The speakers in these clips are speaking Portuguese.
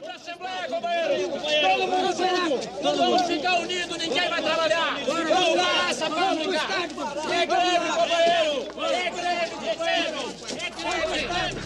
pra Assembleia, companheiro! Todo mundo junto! Nós vamos ficar unidos, ninguém vai trabalhar! Vamos lá, essa fábrica! É greve, companheiro! É greve, companheiro! É greve!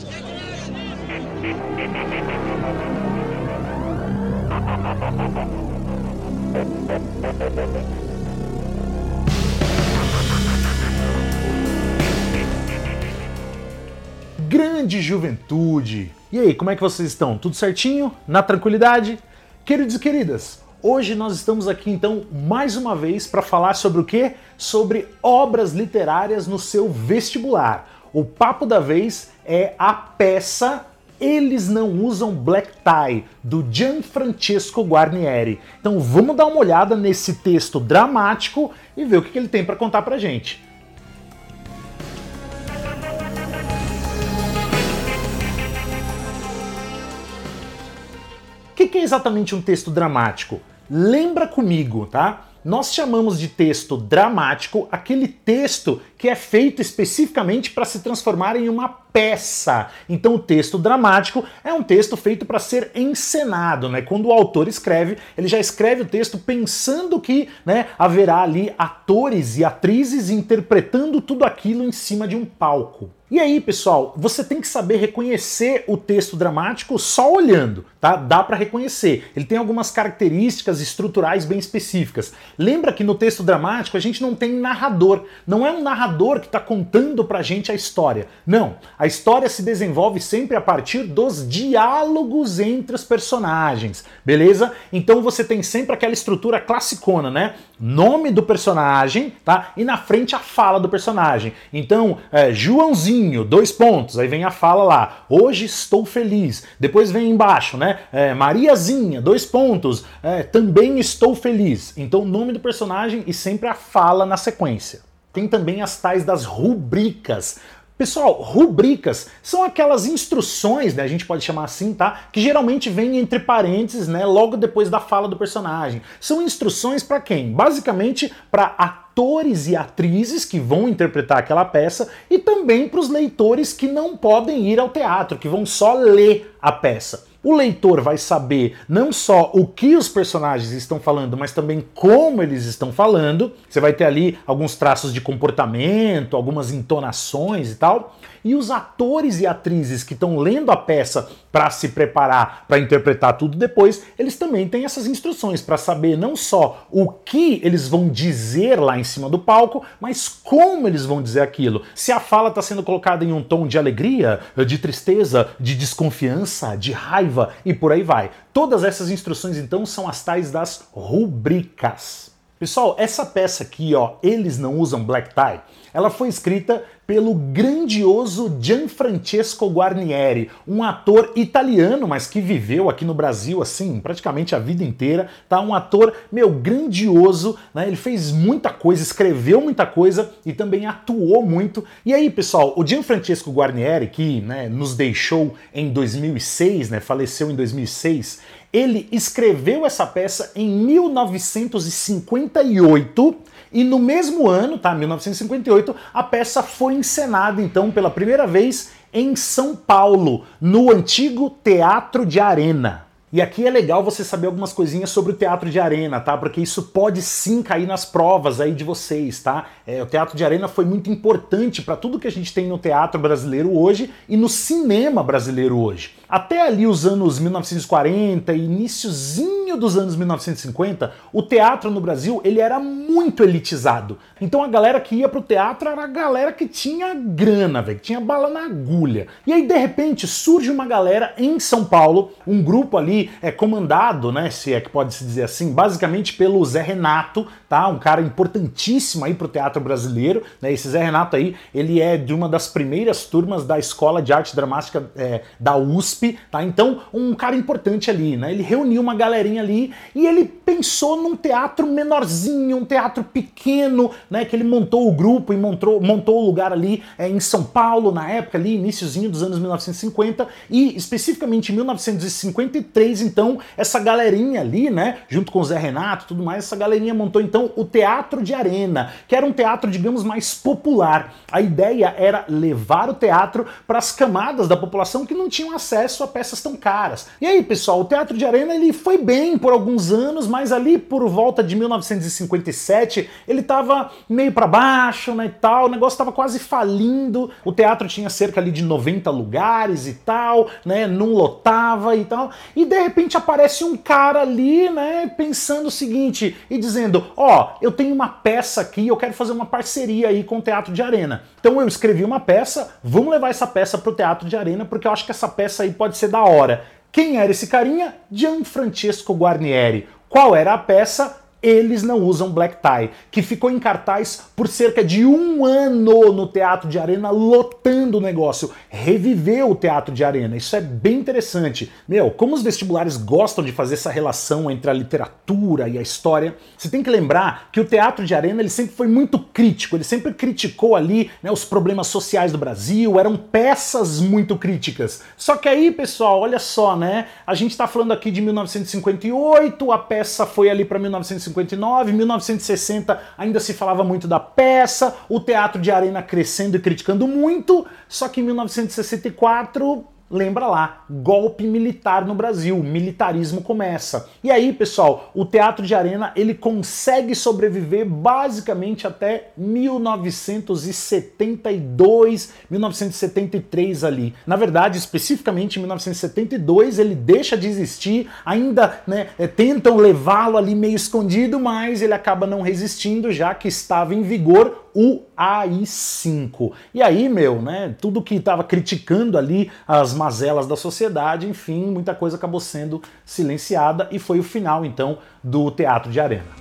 Grande juventude! E aí, como é que vocês estão? Tudo certinho? Na tranquilidade? Queridos e queridas, hoje nós estamos aqui então mais uma vez para falar sobre o quê? Sobre obras literárias no seu vestibular. O papo da vez é a peça Eles Não Usam Black Tie, do Gianfrancesco Guarnieri. Então vamos dar uma olhada nesse texto dramático e ver o que ele tem para contar pra gente. Que, que é exatamente um texto dramático? Lembra comigo, tá? Nós chamamos de texto dramático aquele texto que é feito especificamente para se transformar em uma peça. Então, o texto dramático é um texto feito para ser encenado, né? Quando o autor escreve, ele já escreve o texto pensando que, né, haverá ali atores e atrizes interpretando tudo aquilo em cima de um palco. E aí, pessoal, você tem que saber reconhecer o texto dramático só olhando, tá? Dá para reconhecer. Ele tem algumas características estruturais bem específicas. Lembra que no texto dramático a gente não tem narrador. Não é um narrador que está contando pra gente a história. Não. A história se desenvolve sempre a partir dos diálogos entre os personagens, beleza? Então você tem sempre aquela estrutura classicona, né? Nome do personagem, tá? E na frente a fala do personagem. Então, é, Joãozinho, dois pontos, aí vem a fala lá. Hoje estou feliz. Depois vem embaixo, né? É, Mariazinha, dois pontos. É, também estou feliz. Então, nome do personagem e sempre a fala na sequência. Tem também as tais das rubricas. Pessoal, rubricas são aquelas instruções, né, a gente pode chamar assim, tá? Que geralmente vêm entre parênteses, né, logo depois da fala do personagem. São instruções para quem? Basicamente para atores e atrizes que vão interpretar aquela peça e também para os leitores que não podem ir ao teatro, que vão só ler a peça. O leitor vai saber não só o que os personagens estão falando, mas também como eles estão falando. Você vai ter ali alguns traços de comportamento, algumas entonações e tal. E os atores e atrizes que estão lendo a peça para se preparar para interpretar tudo depois, eles também têm essas instruções para saber não só o que eles vão dizer lá em cima do palco, mas como eles vão dizer aquilo. Se a fala está sendo colocada em um tom de alegria, de tristeza, de desconfiança, de raiva e por aí vai. Todas essas instruções então são as tais das rubricas. Pessoal, essa peça aqui, ó, eles não usam black tie. Ela foi escrita pelo grandioso Gianfrancesco Guarnieri, um ator italiano, mas que viveu aqui no Brasil assim, praticamente a vida inteira, tá? Um ator, meu, grandioso, né? Ele fez muita coisa, escreveu muita coisa e também atuou muito. E aí, pessoal, o Gianfrancesco Guarnieri, que, né, nos deixou em 2006, né, faleceu em 2006, ele escreveu essa peça em 1958 e no mesmo ano, tá, 1958, a peça foi encenada então pela primeira vez em São Paulo, no antigo Teatro de Arena. E aqui é legal você saber algumas coisinhas sobre o teatro de arena, tá? Porque isso pode sim cair nas provas aí de vocês, tá? É, o teatro de arena foi muito importante para tudo que a gente tem no teatro brasileiro hoje e no cinema brasileiro hoje. Até ali os anos 1940 e iníciozinho dos anos 1950, o teatro no Brasil ele era muito elitizado. Então a galera que ia pro teatro era a galera que tinha grana, velho, que tinha bala na agulha. E aí de repente surge uma galera em São Paulo, um grupo ali é comandado, né, se é que pode se dizer assim, basicamente pelo Zé Renato, tá? Um cara importantíssimo aí pro teatro brasileiro, né? Esse Zé Renato aí, ele é de uma das primeiras turmas da Escola de Arte Dramática é, da USP, tá? Então, um cara importante ali, né? Ele reuniu uma galerinha ali e ele pensou num teatro menorzinho, um teatro pequeno, né? Que ele montou o grupo e montou, montou o lugar ali é, em São Paulo, na época ali, iníciozinho dos anos 1950, e especificamente em 1953, então, essa galerinha ali, né? Junto com o Zé Renato tudo mais, essa galerinha montou então o Teatro de Arena, que era um teatro, digamos, mais popular. A ideia era levar o teatro para as camadas da população que não tinham acesso a peças tão caras. E aí, pessoal, o Teatro de Arena ele foi bem por alguns anos, mas ali por volta de 1957 ele estava meio para baixo, né, e tal, o negócio estava quase falindo. O teatro tinha cerca ali de 90 lugares e tal, né, não lotava e tal. E de repente aparece um cara ali, né, pensando o seguinte e dizendo: "Ó, oh, eu tenho uma peça aqui, eu quero fazer uma parceria aí com o Teatro de Arena". Então eu escrevi uma peça, vamos levar essa peça pro Teatro de Arena porque eu acho que essa peça aí pode ser da hora. Quem era esse carinha? Gianfrancesco Guarnieri. Qual era a peça? Eles não usam black tie, que ficou em cartaz por cerca de um ano no Teatro de Arena, lotando o negócio. Reviveu o Teatro de Arena, isso é bem interessante. Meu, como os vestibulares gostam de fazer essa relação entre a literatura e a história, você tem que lembrar que o Teatro de Arena ele sempre foi muito crítico, ele sempre criticou ali né, os problemas sociais do Brasil, eram peças muito críticas. Só que aí, pessoal, olha só, né? A gente tá falando aqui de 1958, a peça foi ali para 1958 1959, 1960 ainda se falava muito da peça, o teatro de arena crescendo e criticando muito, só que em 1964 lembra lá, golpe militar no Brasil, militarismo começa. E aí, pessoal, o teatro de arena ele consegue sobreviver basicamente até 1972, 1973 ali. Na verdade, especificamente em 1972 ele deixa de existir, ainda né, é, tentam levá-lo ali meio escondido, mas ele acaba não resistindo já que estava em vigor o AI5. E aí, meu, né, tudo que estava criticando ali as mazelas da sociedade, enfim, muita coisa acabou sendo silenciada e foi o final, então, do Teatro de Arena.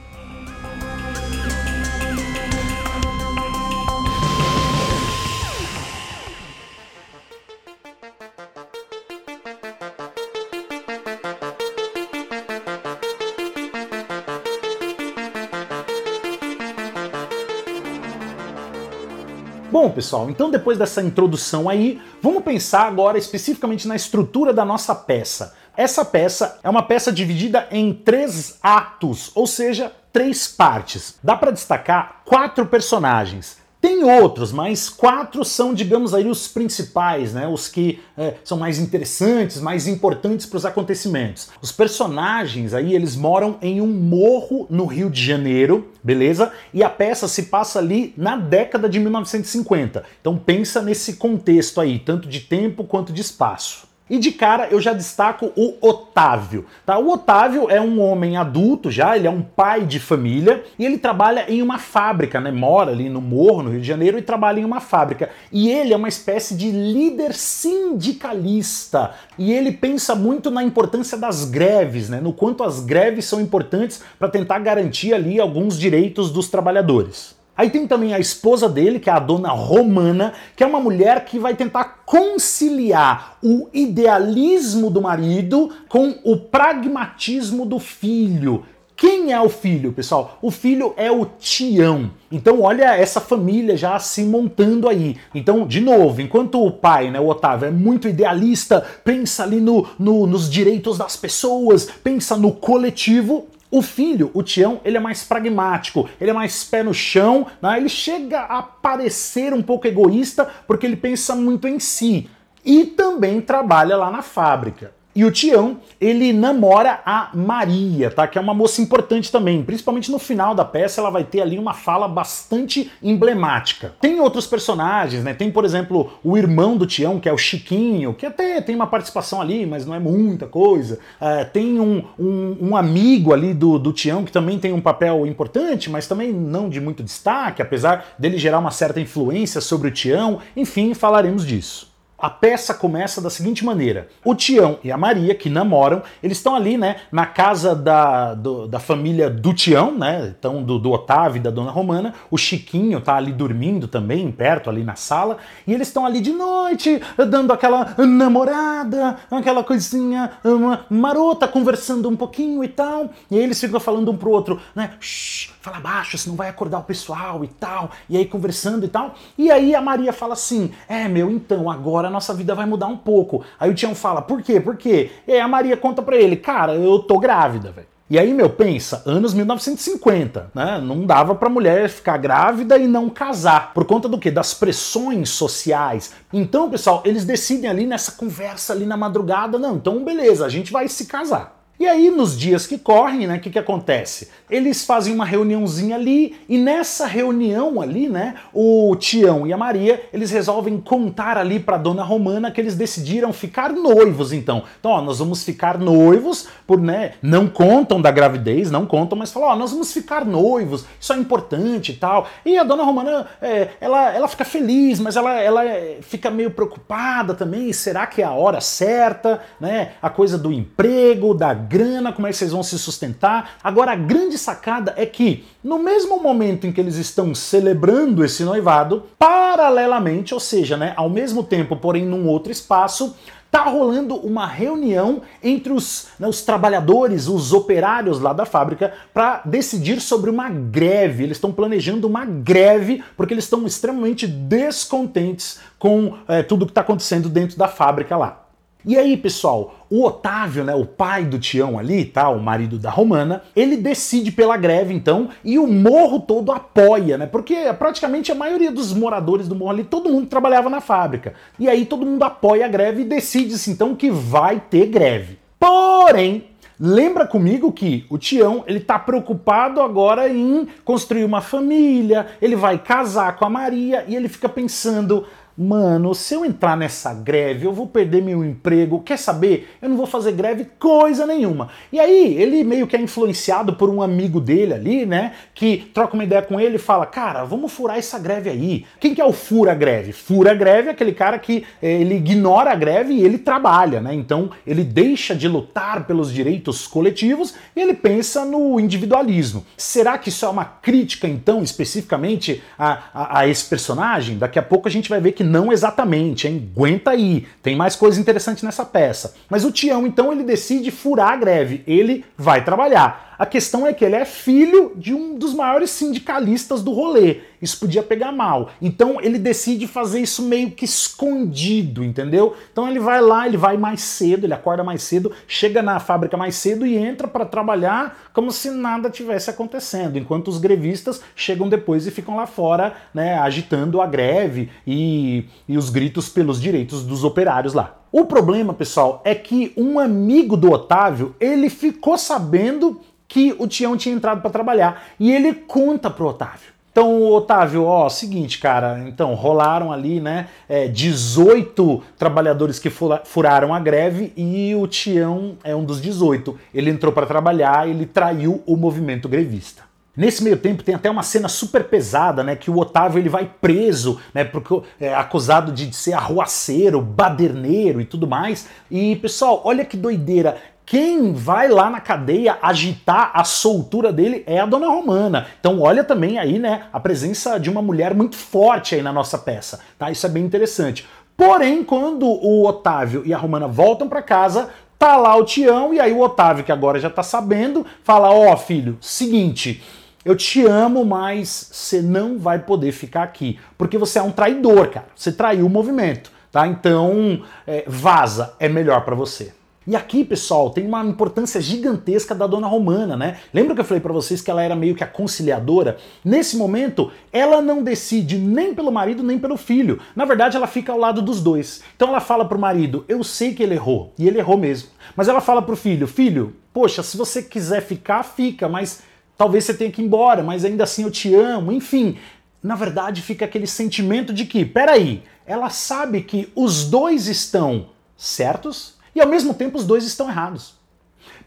Pessoal, então depois dessa introdução aí, vamos pensar agora especificamente na estrutura da nossa peça. Essa peça é uma peça dividida em três atos, ou seja, três partes. Dá para destacar quatro personagens. Tem outros, mas quatro são, digamos aí, os principais, né? Os que é, são mais interessantes, mais importantes para os acontecimentos. Os personagens aí, eles moram em um morro no Rio de Janeiro, beleza? E a peça se passa ali na década de 1950. Então pensa nesse contexto aí, tanto de tempo quanto de espaço. E de cara eu já destaco o Otávio. Tá? O Otávio é um homem adulto já, ele é um pai de família e ele trabalha em uma fábrica, né? Mora ali no Morro, no Rio de Janeiro, e trabalha em uma fábrica. E ele é uma espécie de líder sindicalista. E ele pensa muito na importância das greves, né? No quanto as greves são importantes para tentar garantir ali alguns direitos dos trabalhadores. Aí tem também a esposa dele, que é a dona Romana, que é uma mulher que vai tentar conciliar o idealismo do marido com o pragmatismo do filho. Quem é o filho, pessoal? O filho é o Tião. Então, olha essa família já se montando aí. Então, de novo, enquanto o pai, né, o Otávio, é muito idealista, pensa ali no, no, nos direitos das pessoas, pensa no coletivo, o filho, o Tião, ele é mais pragmático, ele é mais pé no chão, né? ele chega a parecer um pouco egoísta porque ele pensa muito em si e também trabalha lá na fábrica. E o Tião, ele namora a Maria, tá? Que é uma moça importante também. Principalmente no final da peça, ela vai ter ali uma fala bastante emblemática. Tem outros personagens, né? Tem, por exemplo, o irmão do Tião, que é o Chiquinho, que até tem uma participação ali, mas não é muita coisa. É, tem um, um, um, amigo ali do, do Tião, que também tem um papel importante, mas também não de muito destaque, apesar dele gerar uma certa influência sobre o Tião. Enfim, falaremos disso. A peça começa da seguinte maneira: o Tião e a Maria, que namoram, eles estão ali, né, na casa da, do, da família do Tião, né, então do, do Otávio e da Dona Romana. O Chiquinho tá ali dormindo também, perto ali na sala, e eles estão ali de noite, dando aquela namorada, aquela coisinha uma marota, conversando um pouquinho e tal. E aí eles ficam falando um pro outro, né, Shh, fala baixo, senão vai acordar o pessoal e tal. E aí conversando e tal. E aí a Maria fala assim: é, meu, então agora a nossa vida vai mudar um pouco. Aí o Tião fala, por quê? Por quê? E aí a Maria conta pra ele, cara, eu tô grávida, velho. E aí, meu, pensa, anos 1950, né? Não dava pra mulher ficar grávida e não casar. Por conta do quê? Das pressões sociais. Então, pessoal, eles decidem ali nessa conversa ali na madrugada, não, então beleza, a gente vai se casar. E aí, nos dias que correm, né, o que, que acontece? Eles fazem uma reuniãozinha ali, e nessa reunião ali, né, o Tião e a Maria, eles resolvem contar ali pra dona Romana que eles decidiram ficar noivos, então. Então, ó, nós vamos ficar noivos, por, né, não contam da gravidez, não contam, mas falam, ó, nós vamos ficar noivos, isso é importante e tal. E a dona Romana, é, ela, ela fica feliz, mas ela, ela é, fica meio preocupada também, será que é a hora certa, né, a coisa do emprego, da grana, como é que vocês vão se sustentar. Agora, a grande sacada é que, no mesmo momento em que eles estão celebrando esse noivado, paralelamente, ou seja, né, ao mesmo tempo, porém num outro espaço, tá rolando uma reunião entre os, né, os trabalhadores, os operários lá da fábrica, para decidir sobre uma greve. Eles estão planejando uma greve porque eles estão extremamente descontentes com é, tudo que está acontecendo dentro da fábrica lá. E aí, pessoal, o Otávio, né, o pai do Tião ali, tá, o marido da Romana, ele decide pela greve então, e o morro todo apoia, né? Porque praticamente a maioria dos moradores do morro ali, todo mundo trabalhava na fábrica. E aí todo mundo apoia a greve e decide-se então que vai ter greve. Porém, Lembra comigo que o Tião, ele tá preocupado agora em construir uma família, ele vai casar com a Maria e ele fica pensando, Mano, se eu entrar nessa greve, eu vou perder meu emprego. Quer saber? Eu não vou fazer greve coisa nenhuma. E aí, ele meio que é influenciado por um amigo dele ali, né? Que troca uma ideia com ele e fala: Cara, vamos furar essa greve aí. Quem que é o fura greve? Fura greve é aquele cara que eh, ele ignora a greve e ele trabalha, né? Então, ele deixa de lutar pelos direitos coletivos e ele pensa no individualismo. Será que isso é uma crítica, então, especificamente a, a, a esse personagem? Daqui a pouco a gente vai ver que não exatamente, hein? Aguenta aí, tem mais coisa interessante nessa peça. Mas o Tião, então, ele decide furar a greve, ele vai trabalhar. A questão é que ele é filho de um dos maiores sindicalistas do rolê. Isso podia pegar mal. Então ele decide fazer isso meio que escondido, entendeu? Então ele vai lá, ele vai mais cedo, ele acorda mais cedo, chega na fábrica mais cedo e entra para trabalhar como se nada tivesse acontecendo, enquanto os grevistas chegam depois e ficam lá fora, né, agitando a greve e, e os gritos pelos direitos dos operários lá. O problema, pessoal, é que um amigo do Otávio, ele ficou sabendo que o Tião tinha entrado para trabalhar. E ele conta pro Otávio. Então, Otávio, ó, seguinte, cara, então rolaram ali, né, é, 18 trabalhadores que furaram a greve e o Tião é um dos 18. Ele entrou para trabalhar, ele traiu o movimento grevista. Nesse meio tempo tem até uma cena super pesada, né, que o Otávio ele vai preso, né, porque é acusado de ser arruaceiro, baderneiro e tudo mais. E pessoal, olha que doideira. Quem vai lá na cadeia agitar a soltura dele é a dona Romana. Então olha também aí, né, a presença de uma mulher muito forte aí na nossa peça, tá? Isso é bem interessante. Porém, quando o Otávio e a Romana voltam para casa, tá lá o Tião e aí o Otávio, que agora já tá sabendo, fala: "Ó, oh, filho, seguinte, eu te amo, mas você não vai poder ficar aqui, porque você é um traidor, cara. Você traiu o movimento, tá? Então, é, vaza, é melhor para você." E aqui, pessoal, tem uma importância gigantesca da dona Romana, né? Lembra que eu falei para vocês que ela era meio que a conciliadora? Nesse momento, ela não decide nem pelo marido nem pelo filho. Na verdade, ela fica ao lado dos dois. Então ela fala pro marido: "Eu sei que ele errou", e ele errou mesmo. Mas ela fala pro filho: "Filho, poxa, se você quiser ficar, fica, mas talvez você tenha que ir embora, mas ainda assim eu te amo". Enfim, na verdade fica aquele sentimento de que, peraí, ela sabe que os dois estão certos e ao mesmo tempo os dois estão errados.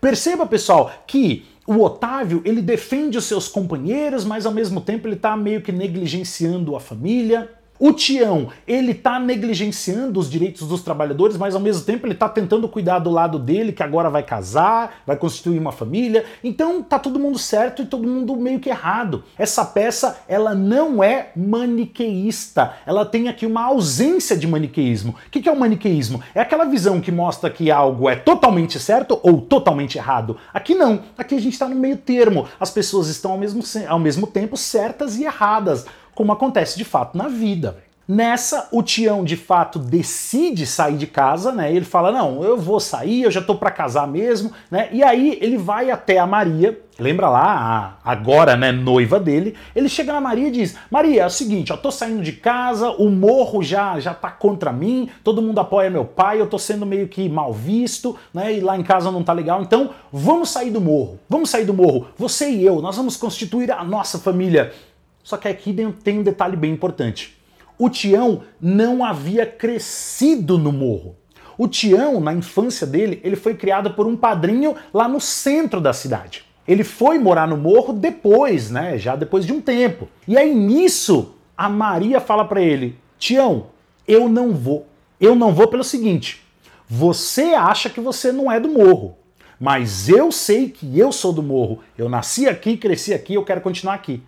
Perceba, pessoal, que o Otávio ele defende os seus companheiros, mas ao mesmo tempo ele está meio que negligenciando a família. O Tião, ele tá negligenciando os direitos dos trabalhadores, mas ao mesmo tempo ele tá tentando cuidar do lado dele, que agora vai casar, vai constituir uma família. Então tá todo mundo certo e todo mundo meio que errado. Essa peça, ela não é maniqueísta. Ela tem aqui uma ausência de maniqueísmo. O que é o maniqueísmo? É aquela visão que mostra que algo é totalmente certo ou totalmente errado. Aqui não. Aqui a gente está no meio termo. As pessoas estão ao mesmo, ao mesmo tempo certas e erradas como acontece de fato na vida. Nessa, o Tião de fato decide sair de casa, né? Ele fala: "Não, eu vou sair, eu já tô para casar mesmo", né? E aí ele vai até a Maria, lembra lá, a agora, né, noiva dele. Ele chega na Maria e diz: "Maria, é o seguinte, eu tô saindo de casa, o morro já já tá contra mim, todo mundo apoia meu pai, eu tô sendo meio que mal visto, né? E lá em casa não tá legal. Então, vamos sair do morro. Vamos sair do morro. Você e eu, nós vamos constituir a nossa família." Só que aqui tem um detalhe bem importante. O Tião não havia crescido no morro. O Tião, na infância dele, ele foi criado por um padrinho lá no centro da cidade. Ele foi morar no morro depois, né? Já depois de um tempo. E aí nisso, a Maria fala para ele: Tião, eu não vou. Eu não vou pelo seguinte: você acha que você não é do morro, mas eu sei que eu sou do morro. Eu nasci aqui, cresci aqui, eu quero continuar aqui.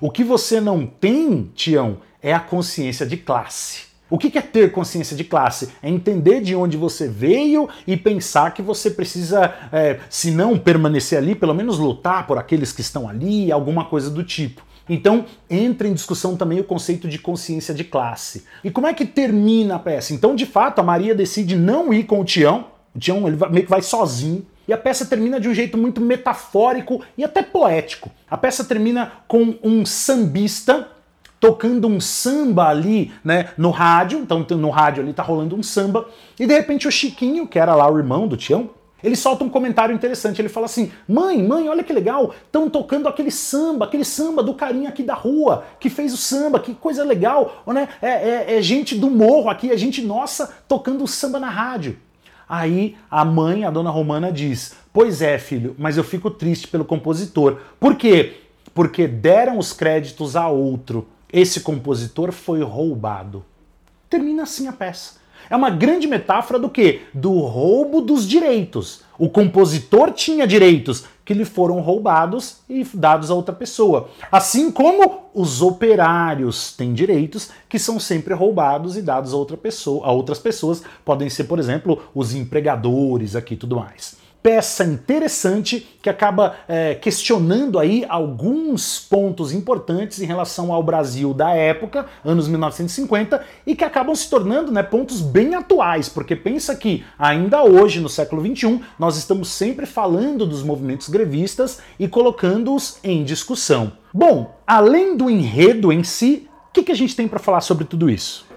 O que você não tem, Tião, é a consciência de classe. O que é ter consciência de classe? É entender de onde você veio e pensar que você precisa, é, se não permanecer ali, pelo menos lutar por aqueles que estão ali, alguma coisa do tipo. Então entra em discussão também o conceito de consciência de classe. E como é que termina a peça? Então, de fato, a Maria decide não ir com o Tião. O Tião ele meio que vai sozinho. E a peça termina de um jeito muito metafórico e até poético. A peça termina com um sambista tocando um samba ali, né, no rádio, então no rádio ali tá rolando um samba, e de repente o Chiquinho, que era lá o irmão do Tião, ele solta um comentário interessante, ele fala assim: "Mãe, mãe, olha que legal, estão tocando aquele samba, aquele samba do carinha aqui da rua, que fez o samba, que coisa legal, né? É, é, é gente do morro aqui, é gente nossa tocando o samba na rádio." Aí a mãe, a dona Romana, diz: Pois é, filho, mas eu fico triste pelo compositor. Por quê? Porque deram os créditos a outro. Esse compositor foi roubado. Termina assim a peça. É uma grande metáfora do que? Do roubo dos direitos. O compositor tinha direitos que lhe foram roubados e dados a outra pessoa. Assim como os operários têm direitos que são sempre roubados e dados a outra pessoa, a outras pessoas, podem ser, por exemplo, os empregadores aqui tudo mais peça interessante que acaba é, questionando aí alguns pontos importantes em relação ao Brasil da época, anos 1950, e que acabam se tornando né, pontos bem atuais, porque pensa que ainda hoje, no século XXI, nós estamos sempre falando dos movimentos grevistas e colocando-os em discussão. Bom, além do enredo em si, o que, que a gente tem para falar sobre tudo isso?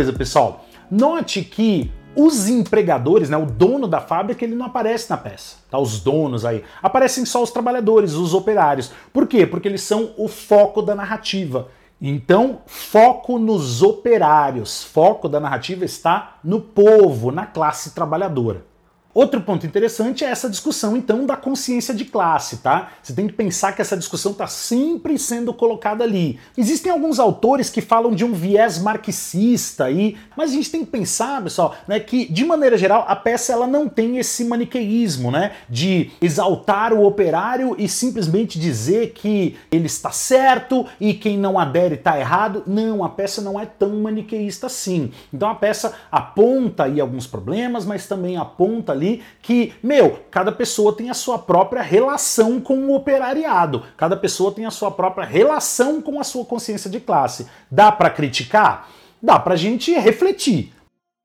Coisa, pessoal, note que os empregadores, né, o dono da fábrica, ele não aparece na peça. Tá? Os donos aí. Aparecem só os trabalhadores, os operários. Por quê? Porque eles são o foco da narrativa. Então, foco nos operários. Foco da narrativa está no povo, na classe trabalhadora. Outro ponto interessante é essa discussão, então, da consciência de classe, tá? Você tem que pensar que essa discussão está sempre sendo colocada ali. Existem alguns autores que falam de um viés marxista aí, mas a gente tem que pensar, pessoal, né, que, de maneira geral, a peça ela não tem esse maniqueísmo, né? De exaltar o operário e simplesmente dizer que ele está certo e quem não adere está errado. Não, a peça não é tão maniqueísta assim. Então a peça aponta aí alguns problemas, mas também aponta ali que, meu, cada pessoa tem a sua própria relação com o operariado, cada pessoa tem a sua própria relação com a sua consciência de classe. Dá para criticar? Dá pra gente refletir.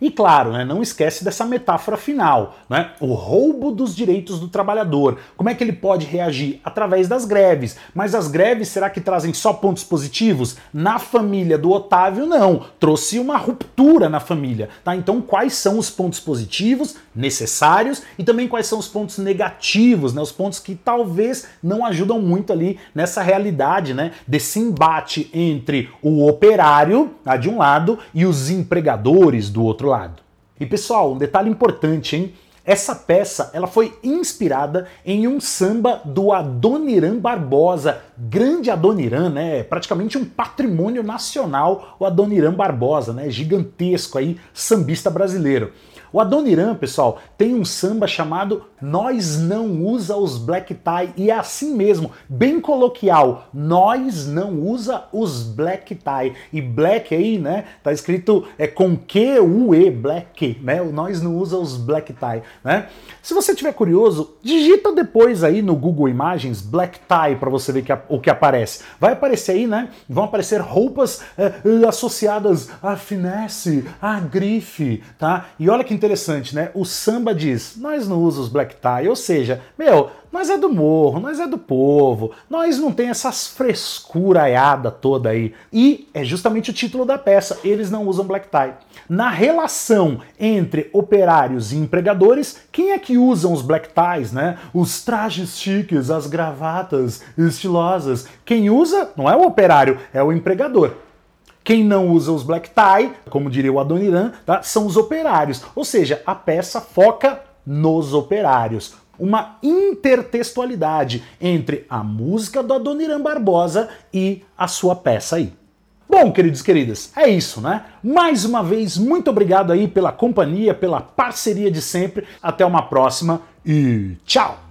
E claro, né, não esquece dessa metáfora final, né? O roubo dos direitos do trabalhador. Como é que ele pode reagir? Através das greves. Mas as greves será que trazem só pontos positivos? Na família do Otávio, não. Trouxe uma ruptura na família. Tá? Então, quais são os pontos positivos, necessários, e também quais são os pontos negativos, né? Os pontos que talvez não ajudam muito ali nessa realidade, né? Desse embate entre o operário, tá, de um lado, e os empregadores do outro outro lado. E pessoal, um detalhe importante, hein? Essa peça ela foi inspirada em um samba do Adoniran Barbosa, grande Adoniran, né? Praticamente um patrimônio nacional, o Adoniran Barbosa, né? Gigantesco aí, sambista brasileiro. O Adoniran, pessoal, tem um samba chamado Nós Não Usa os Black Tie e é assim mesmo, bem coloquial. Nós não usa os Black Tie. E black aí, né, tá escrito é com Q U E, black, né? O nós não usa os Black Tie, né? Se você tiver curioso, digita depois aí no Google Imagens Black Tie para você ver que, o que aparece. Vai aparecer aí, né? Vão aparecer roupas é, associadas a finesse, a grife, tá? E olha que interessante, né? O samba diz: nós não usamos black tie, ou seja, meu, nós é do morro, nós é do povo, nós não tem essas frescuraiada toda aí. E é justamente o título da peça: eles não usam black tie. Na relação entre operários e empregadores, quem é que usam os black ties, né? Os trajes chiques, as gravatas estilosas. Quem usa não é o operário, é o empregador. Quem não usa os black tie, como diria o Adoniran, tá? são os operários. Ou seja, a peça foca nos operários. Uma intertextualidade entre a música do Adoniran Barbosa e a sua peça aí. Bom, queridos e queridas, é isso, né? Mais uma vez, muito obrigado aí pela companhia, pela parceria de sempre. Até uma próxima e tchau!